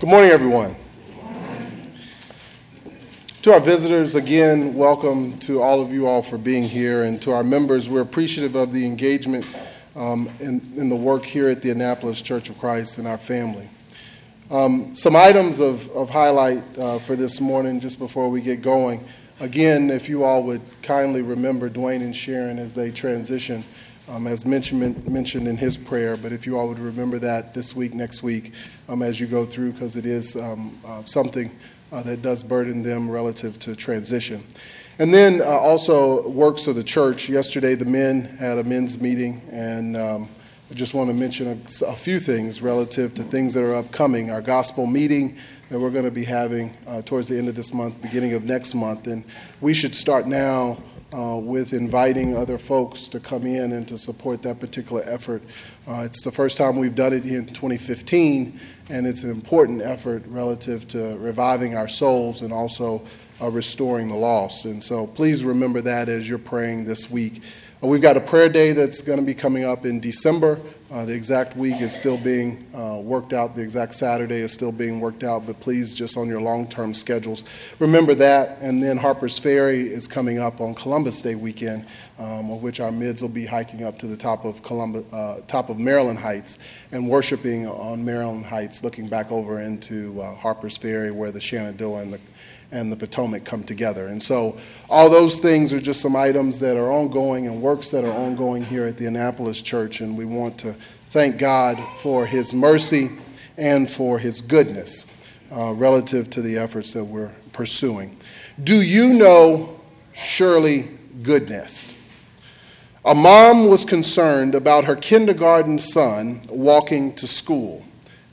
Good morning, everyone. To our visitors, again, welcome to all of you all for being here. And to our members, we're appreciative of the engagement um, in, in, the work here at the Annapolis Church of Christ and our family. Um, some items of, of highlight uh, for this morning, just before we get going. Again, if you all would kindly remember Dwayne and Sharon as they transition, um, as mentioned, mentioned in his prayer, but if you all would remember that this week, next week, um, as you go through, because it is um, uh, something uh, that does burden them relative to transition. And then uh, also, works of the church. Yesterday, the men had a men's meeting, and um, I just want to mention a, a, few things relative to things that are upcoming. Our gospel meeting that we're going to be having uh, towards the end of this month, beginning of next month. And we should start now uh, with inviting other folks to come in and to support that particular effort. Uh, it's the first time we've done it in 2015, and it's an important effort relative to reviving our souls and also uh, restoring the lost. And so please remember that as you're praying this week. Uh, we've got a prayer day that's going to be coming up in December. Uh, the exact week is still being uh, worked out. The exact Saturday is still being worked out, but please, just on your long term schedules, remember that. And then Harper's Ferry is coming up on Columbus Day weekend, um, of which our mids will be hiking up to the top of, Columbus, uh, top of Maryland Heights and worshiping on Maryland Heights, looking back over into uh, Harper's Ferry, where the Shenandoah and the and the Potomac come together. And so, all those things are just some items that are ongoing and works that are ongoing here at the Annapolis Church. And we want to thank God for His mercy and for His goodness uh, relative to the efforts that we're pursuing. Do you know Shirley Goodness? A mom was concerned about her kindergarten son walking to school.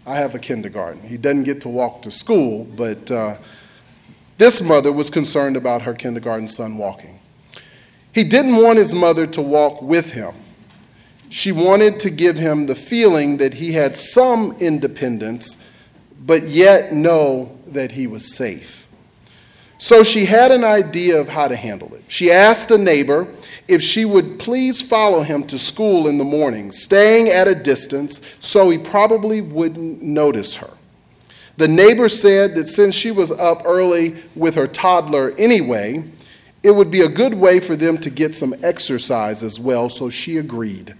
I have a kindergarten. He doesn't get to walk to school, but uh, this mother was concerned about her kindergarten son walking. He didn't want his mother to walk with him. She wanted to give him the feeling that he had some independence, but yet know that he was safe. So she had an idea of how to handle it. She asked a neighbor if she would please follow him to school in the morning, staying at a distance so he probably wouldn't notice her. The neighbor said that since she was up early with her toddler anyway, it would be a good way for them to get some exercise as well, so she agreed.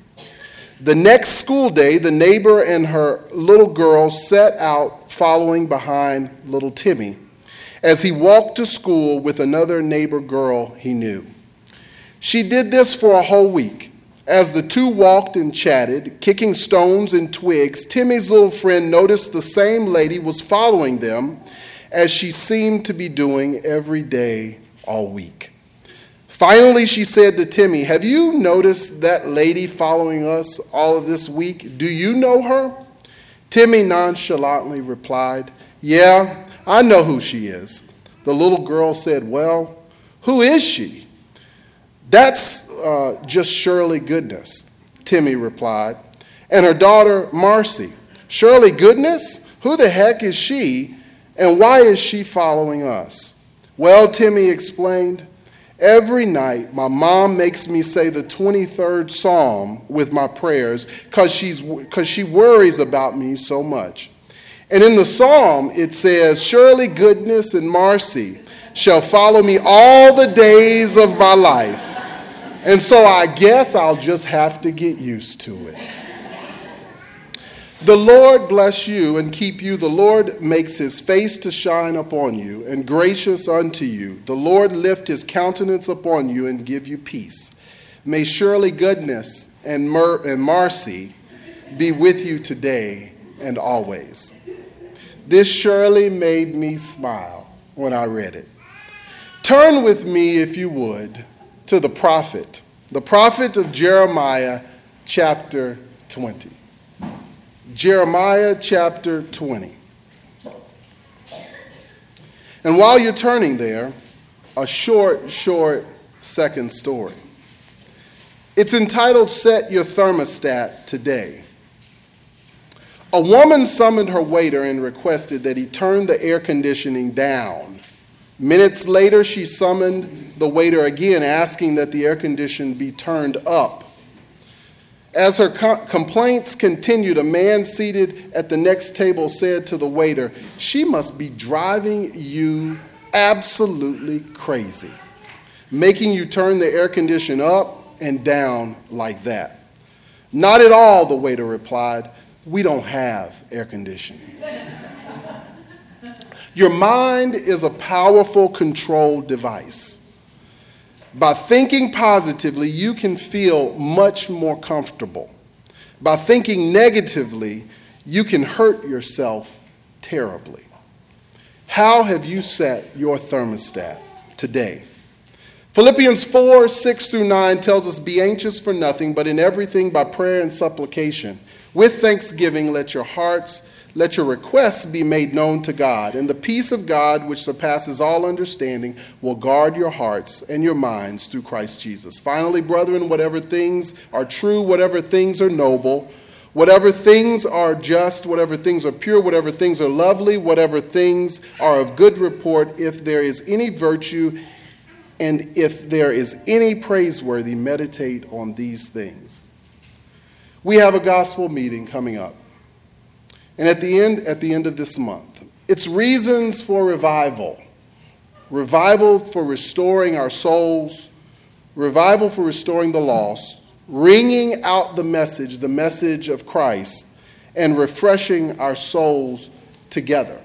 The next school day, the neighbor and her little girl set out following behind little Timmy as he walked to school with another neighbor girl he knew. She did this for a whole week. As the two walked and chatted, kicking stones and twigs, Timmy's little friend noticed the same lady was following them as she seemed to be doing every day all week. Finally, she said to Timmy, Have you noticed that lady following us all of this week? Do you know her? Timmy nonchalantly replied, Yeah, I know who she is. The little girl said, Well, who is she? That's uh, just Shirley Goodness, Timmy replied. And her daughter, Marcy. Shirley Goodness? Who the heck is she? And why is she following us? Well, Timmy explained, every night my mom makes me say the 23rd Psalm with my prayers because she worries about me so much. And in the psalm, it says, Surely goodness and mercy shall follow me all the days of my life and so I guess I'll just have to get used to it. The Lord bless you and keep you. The Lord makes his face to shine upon you and gracious unto you. The Lord lift his countenance upon you and give you peace. May surely goodness and, mer- and mercy be with you today and always. This surely made me smile when I read it. Turn with me, if you would, to the prophet, the prophet of Jeremiah, chapter 20. Jeremiah chapter 20. And while you're turning there, a short, short second story. It's entitled Set Your Thermostat Today. A woman summoned her waiter and requested that he turn the air conditioning down. Minutes later, she summoned the waiter again, asking that the air condition be turned up. As her co- complaints continued, a man seated at the next table said to the waiter, She must be driving you absolutely crazy, making you turn the air conditioner up and down like that. Not at all, the waiter replied. We don't have air conditioning. Your mind is a powerful control device. By thinking positively, you can feel much more comfortable. By thinking negatively, you can hurt yourself terribly. How have you set your thermostat today? Philippians 4 6 through 9 tells us, Be anxious for nothing, but in everything by prayer and supplication. With thanksgiving, let your hearts let your requests be made known to God, and the peace of God, which surpasses all understanding, will guard your hearts and your minds through Christ Jesus. Finally, brethren, whatever things are true, whatever things are noble, whatever things are just, whatever things are pure, whatever things are lovely, whatever things are of good report, if there is any virtue and if there is any praiseworthy, meditate on these things. We have a gospel meeting coming up. And at the end, at the end of this month, it's reasons for revival. Revival for restoring our souls, revival for restoring the lost, ringing out the message, the message of Christ, and refreshing our souls together.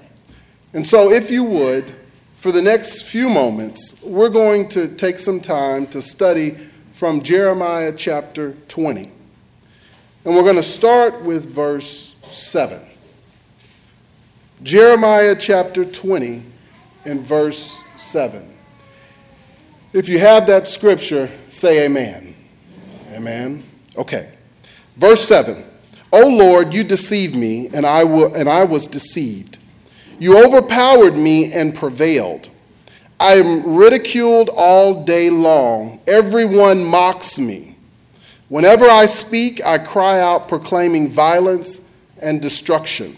And so, if you would, for the next few moments, we're going to take some time to study from Jeremiah chapter 20. And we're going to start with verse 7. Jeremiah chapter 20 and verse 7. If you have that scripture, say amen. Amen. Okay. Verse 7. O Lord, you deceived me, and I, and I was deceived. You overpowered me and prevailed. I am ridiculed all day long. Everyone mocks me. Whenever I speak, I cry out, proclaiming violence and destruction.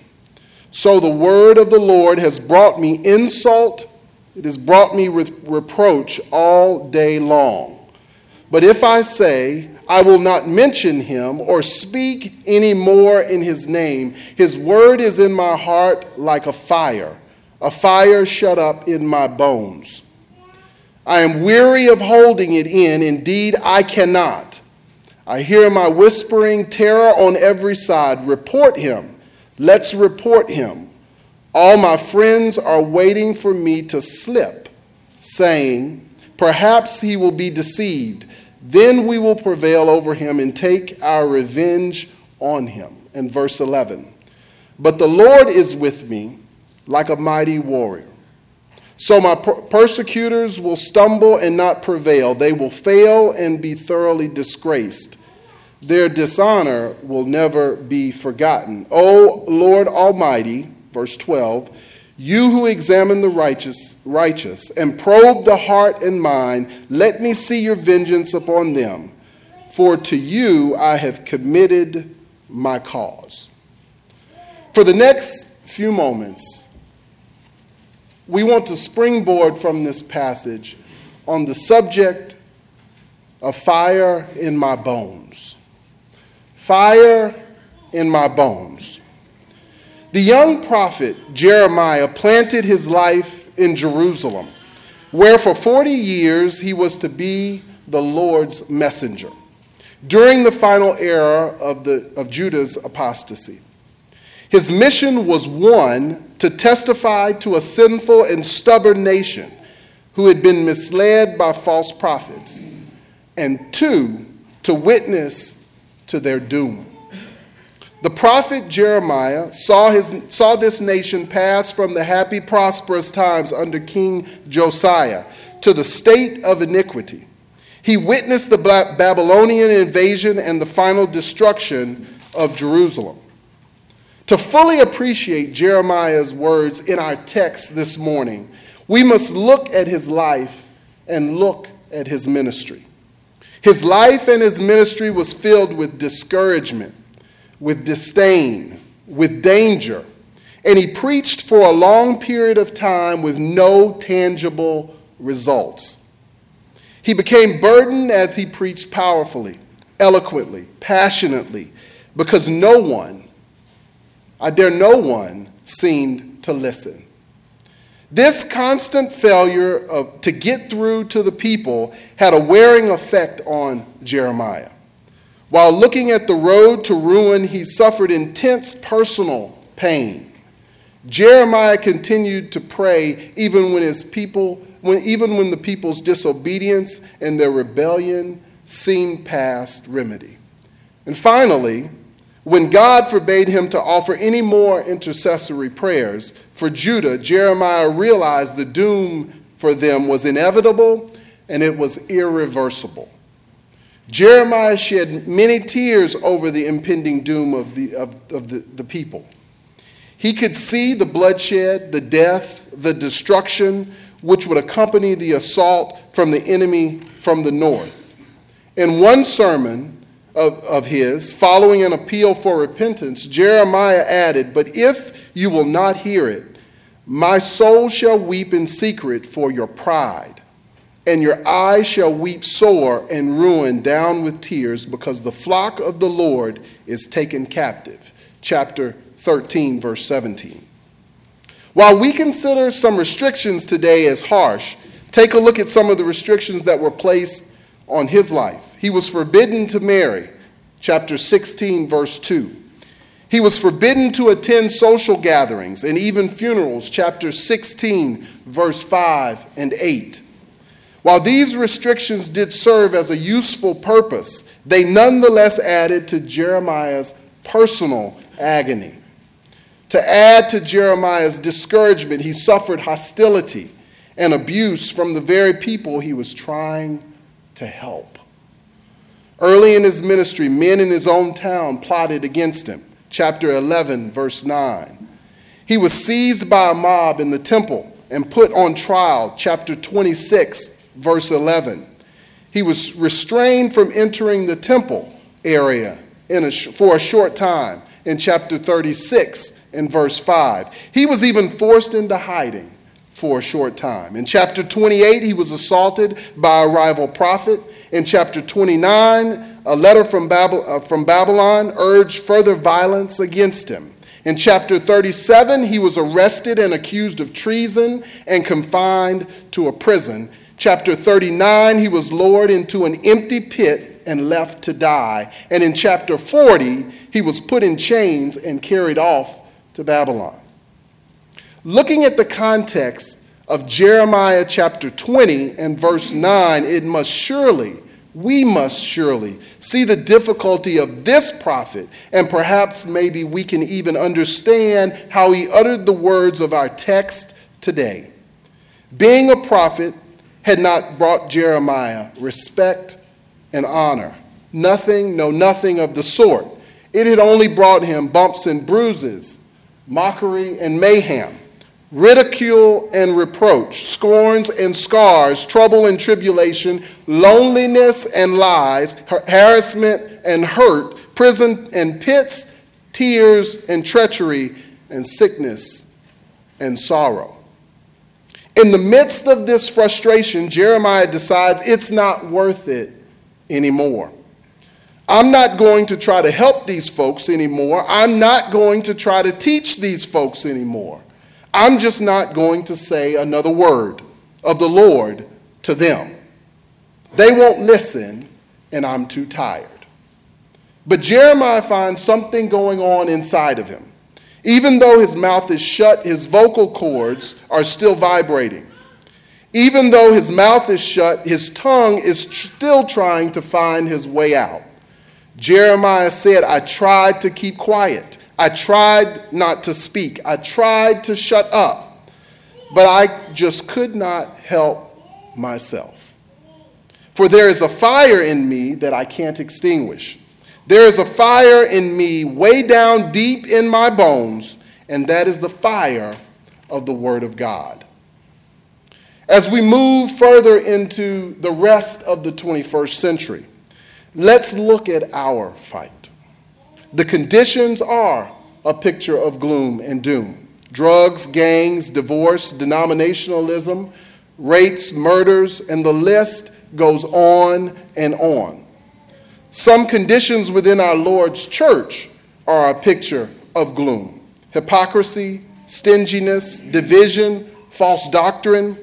So the word of the Lord has brought me insult, it has brought me with reproach all day long. But if I say, I will not mention him or speak any more in his name, his word is in my heart like a fire, a fire shut up in my bones. I am weary of holding it in. Indeed, I cannot. I hear my whispering terror on every side. Report him. Let's report him. All my friends are waiting for me to slip, saying, Perhaps he will be deceived. Then we will prevail over him and take our revenge on him. And verse 11 But the Lord is with me like a mighty warrior. So my per- persecutors will stumble and not prevail. They will fail and be thoroughly disgraced. Their dishonor will never be forgotten. O Lord Almighty, verse 12, you who examine the righteous, righteous and probe the heart and mind, let me see your vengeance upon them. For to you I have committed my cause. For the next few moments, we want to springboard from this passage on the subject of fire in my bones fire in my bones. The young prophet Jeremiah planted his life in Jerusalem, where for 40 years he was to be the Lord's messenger during the final era of, the, of Judah's apostasy. His mission was one, to testify to a sinful and stubborn nation who had been misled by false prophets, and two, to witness to their doom. The prophet Jeremiah saw, his, saw this nation pass from the happy, prosperous times under King Josiah to the state of iniquity. He witnessed the Babylonian invasion and the final destruction of Jerusalem. To fully appreciate Jeremiah's words in our text this morning, we must look at his life and look at his ministry. His life and his ministry was filled with discouragement, with disdain, with danger, and he preached for a long period of time with no tangible results. He became burdened as he preached powerfully, eloquently, passionately, because no one, I dare no one, seemed to listen. This constant failure of, to get through to the people had a wearing effect on Jeremiah. While looking at the road to ruin, he suffered intense personal pain. Jeremiah continued to pray even when his people, when, even when the people's disobedience and their rebellion seemed past remedy. And finally, when God forbade him to offer any more intercessory prayers for Judah, Jeremiah realized the doom for them was inevitable and it was irreversible. Jeremiah shed many tears over the impending doom of the, of, of the, the people. He could see the bloodshed, the death, the destruction which would accompany the assault from the enemy from the north. In one sermon, of, of his, following an appeal for repentance, Jeremiah added, But if you will not hear it, my soul shall weep in secret for your pride, and your eyes shall weep sore and ruin down with tears, because the flock of the Lord is taken captive. Chapter 13, verse 17. While we consider some restrictions today as harsh, take a look at some of the restrictions that were placed on his life. He was forbidden to marry, chapter 16, verse 2. He was forbidden to attend social gatherings and even funerals, chapter 16, verse 5 and 8. While these restrictions did serve as a useful purpose, they nonetheless added to Jeremiah's personal agony. To add to Jeremiah's discouragement, he suffered hostility and abuse from the very people he was trying to help. Early in his ministry, men in his own town plotted against him. Chapter 11, verse 9. He was seized by a mob in the temple and put on trial. Chapter 26, verse 11. He was restrained from entering the temple area a, for a short time in chapter 36 in verse 5. He was even forced into hiding for a short time. In chapter 28, he was assaulted by a rival prophet. In chapter 29, a letter from, uh, from Babylon urged further violence against him. In chapter 37, he was arrested and accused of treason and confined to a prison. Chapter 39, he was lowered into an empty pit and left to die. And in chapter 40, he was put in chains and carried off to Babylon. Looking at the context of Jeremiah chapter 20 and verse 9, it must surely, we must surely see the difficulty of this prophet, and perhaps maybe we can even understand how he uttered the words of our text today. Being a prophet had not brought Jeremiah respect and honor. Nothing, no, nothing of the sort. It had only brought him bumps and bruises, mockery and mayhem ridicule and reproach, scorns and scars, trouble and tribulation, loneliness and lies, harassment and hurt, prison and pits, tears and treachery, and sickness and sorrow. In the midst of this frustration, Jeremiah decides it's not worth it anymore. I'm not going to try to help these folks anymore. I'm not going to try to teach these folks anymore. I'm just not going to say another word of the Lord to them. They won't listen, and I'm too tired. But Jeremiah finds something going on inside of him. Even though his mouth is shut, his vocal cords are still vibrating. Even though his mouth is shut, his tongue is still trying to find his way out. Jeremiah said, I tried to keep quiet. I tried not to speak. I tried to shut up, but I just could not help myself. For there is a fire in me that I can't extinguish. There is a fire in me way down deep in my bones, and that is the fire of the Word of God. As we move further into the rest of the 21st century, let's look at our fight. The conditions are a picture of gloom and doom drugs, gangs, divorce, denominationalism, rapes, murders, and the list goes on and on. Some conditions within our Lord's church are a picture of gloom hypocrisy, stinginess, division, false doctrine.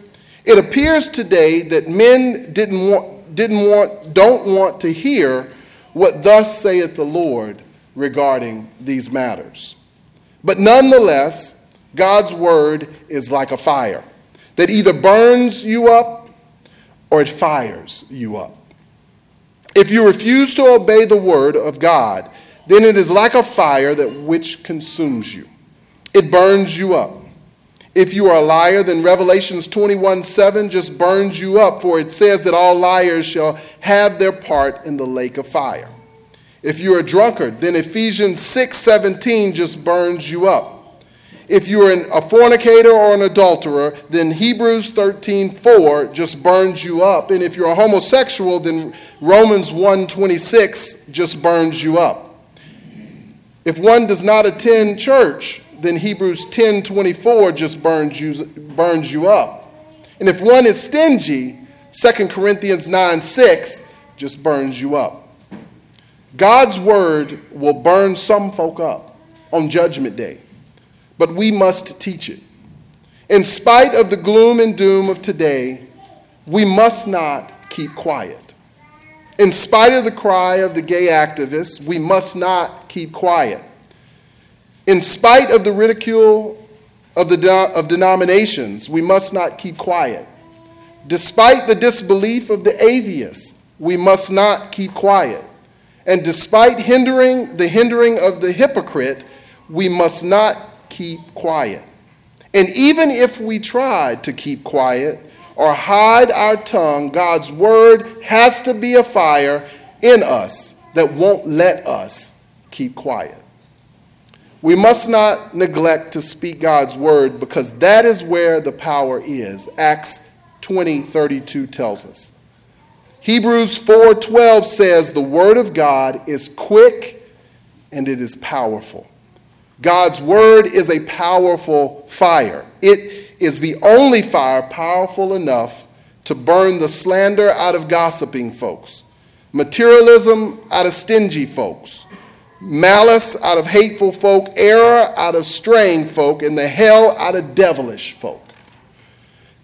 It appears today that men didn't want, didn't want, don't want to hear what thus saith the Lord regarding these matters. But nonetheless, God's word is like a fire that either burns you up or it fires you up. If you refuse to obey the word of God, then it is like a fire that which consumes you. It burns you up. If you are a liar, then Revelations 21 7 just burns you up, for it says that all liars shall have their part in the lake of fire. If you're a drunkard, then Ephesians 6:17 just burns you up. If you're a fornicator or an adulterer, then Hebrews 13:4 just burns you up. And if you're a homosexual, then Romans 1 26 just burns you up. If one does not attend church, then Hebrews 10:24 just burns you, burns you up. And if one is stingy, 2 Corinthians 9 6 just burns you up. God's word will burn some folk up on Judgment Day, but we must teach it. In spite of the gloom and doom of today, we must not keep quiet. In spite of the cry of the gay activists, we must not keep quiet. In spite of the ridicule of, the of denominations, we must not keep quiet. Despite the disbelief of the atheists, we must not keep quiet. And despite hindering the hindering of the hypocrite, we must not keep quiet. And even if we tried to keep quiet or hide our tongue, God's word has to be a fire in us that won't let us keep quiet. We must not neglect to speak God's word because that is where the power is. Acts 20 32 tells us. Hebrews 4:12 says the word of God is quick and it is powerful. God's word is a powerful fire. It is the only fire powerful enough to burn the slander out of gossiping folks, materialism out of stingy folks, malice out of hateful folk, error out of straying folk, and the hell out of devilish folk.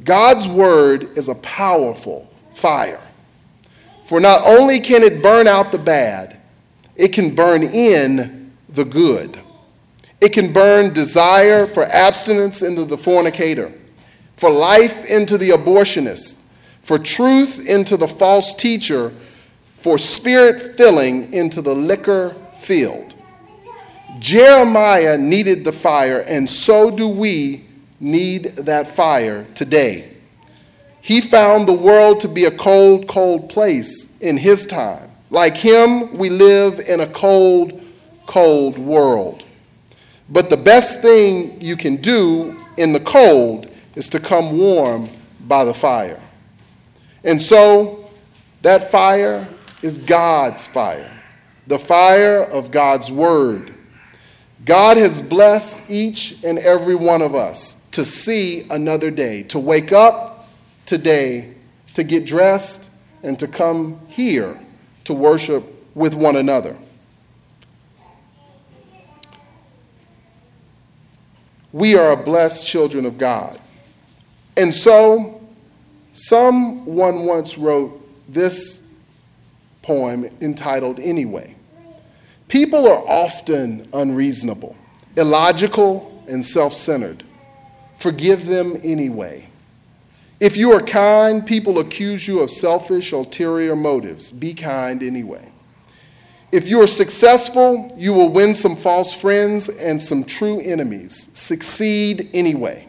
God's word is a powerful fire. For not only can it burn out the bad, it can burn in the good. It can burn desire for abstinence into the fornicator, for life into the abortionist, for truth into the false teacher, for spirit filling into the liquor field. Jeremiah needed the fire, and so do we need that fire today. He found the world to be a cold, cold place in his time. Like him, we live in a cold, cold world. But the best thing you can do in the cold is to come warm by the fire. And so, that fire is God's fire the fire of God's word. God has blessed each and every one of us to see another day, to wake up today, to get dressed, and to come here to worship with one another. We are a blessed children of God. And so, someone once wrote this poem entitled Anyway. People are often unreasonable, illogical, and self centered. Forgive them anyway. If you are kind, people accuse you of selfish, ulterior motives. Be kind anyway. If you are successful, you will win some false friends and some true enemies. Succeed anyway.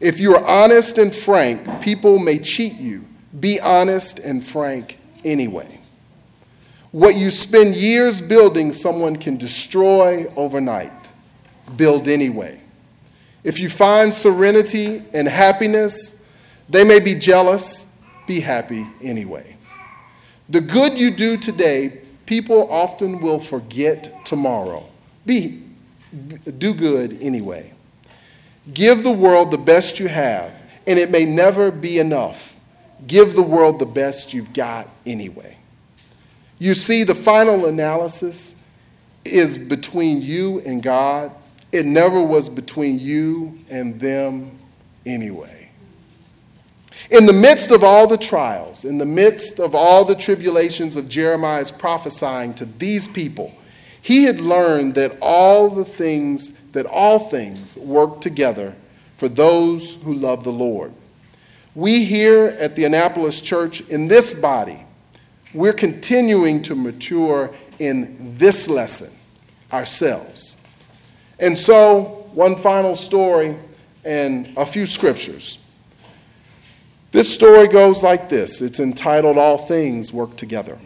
If you are honest and frank, people may cheat you. Be honest and frank anyway. What you spend years building, someone can destroy overnight. Build anyway. If you find serenity and happiness, they may be jealous. Be happy anyway. The good you do today, people often will forget tomorrow. Be, do good anyway. Give the world the best you have, and it may never be enough. Give the world the best you've got anyway. You see, the final analysis is between you and God. It never was between you and them anyway. In the midst of all the trials, in the midst of all the tribulations of Jeremiah's prophesying to these people, he had learned that all the things, that all things work together for those who love the Lord. We here at the Annapolis Church, in this body, we're continuing to mature in this lesson ourselves. And so, one final story and a few scriptures. This story goes like this it's entitled All Things Work Together.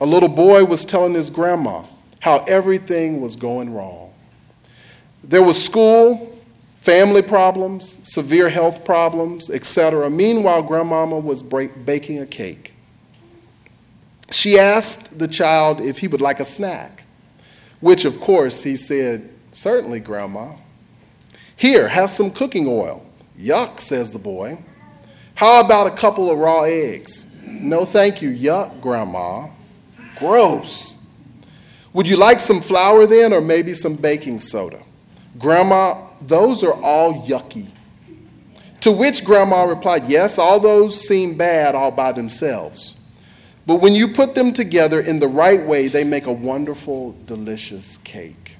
A little boy was telling his grandma how everything was going wrong. There was school, family problems, severe health problems, etc. Meanwhile, grandmama was break, baking a cake. She asked the child if he would like a snack, which, of course, he said, Certainly, grandma. Here, have some cooking oil. Yuck, says the boy. How about a couple of raw eggs? No, thank you. Yuck, grandma. Gross. Would you like some flour then, or maybe some baking soda? Grandma, those are all yucky. To which Grandma replied, Yes, all those seem bad all by themselves. But when you put them together in the right way, they make a wonderful, delicious cake.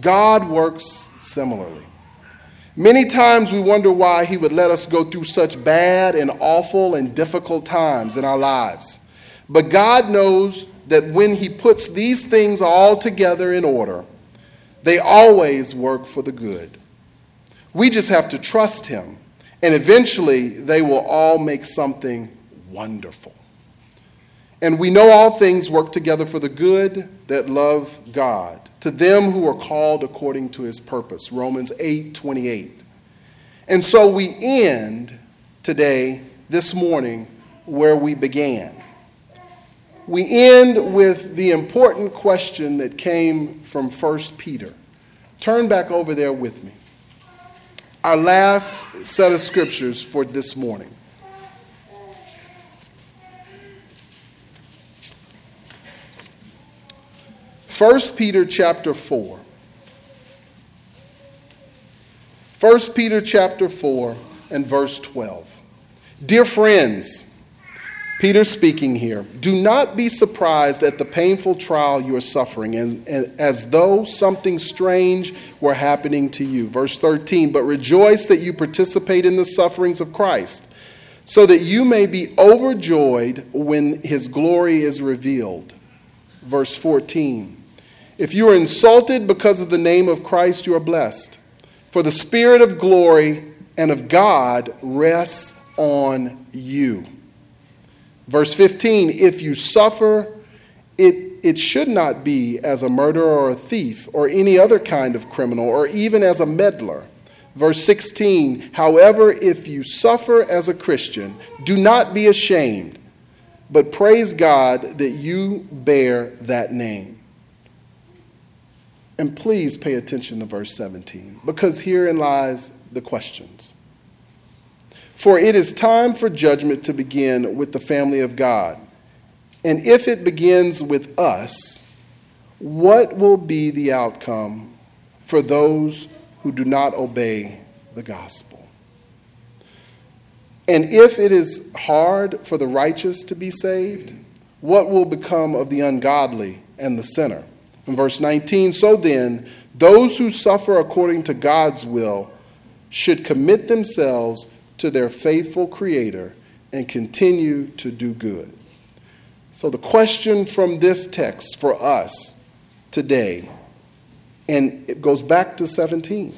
God works similarly. Many times we wonder why He would let us go through such bad and awful and difficult times in our lives. But God knows that when He puts these things all together in order, they always work for the good. We just have to trust Him, and eventually they will all make something wonderful. And we know all things work together for the good that love God, to them who are called according to his purpose. Romans 8 28. And so we end today, this morning, where we began. We end with the important question that came from 1 Peter. Turn back over there with me. Our last set of scriptures for this morning. 1 Peter chapter 4. 1 Peter chapter 4 and verse 12. Dear friends, Peter speaking here, do not be surprised at the painful trial you are suffering as, as though something strange were happening to you. Verse 13, but rejoice that you participate in the sufferings of Christ, so that you may be overjoyed when his glory is revealed. Verse 14, if you are insulted because of the name of Christ, you are blessed. For the Spirit of glory and of God rests on you. Verse 15 If you suffer, it, it should not be as a murderer or a thief or any other kind of criminal or even as a meddler. Verse 16 However, if you suffer as a Christian, do not be ashamed, but praise God that you bear that name. And please pay attention to verse 17, because herein lies the questions. For it is time for judgment to begin with the family of God. And if it begins with us, what will be the outcome for those who do not obey the gospel? And if it is hard for the righteous to be saved, what will become of the ungodly and the sinner? In verse 19, so then, those who suffer according to God's will should commit themselves to their faithful Creator and continue to do good. So, the question from this text for us today, and it goes back to 17.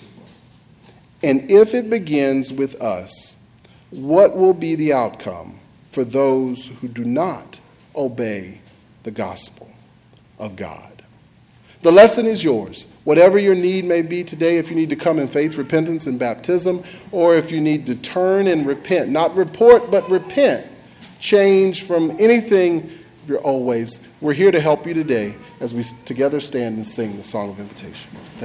And if it begins with us, what will be the outcome for those who do not obey the gospel of God? The lesson is yours. Whatever your need may be today, if you need to come in faith, repentance, and baptism, or if you need to turn and repent, not report, but repent, change from anything you're always, we're here to help you today as we together stand and sing the song of invitation.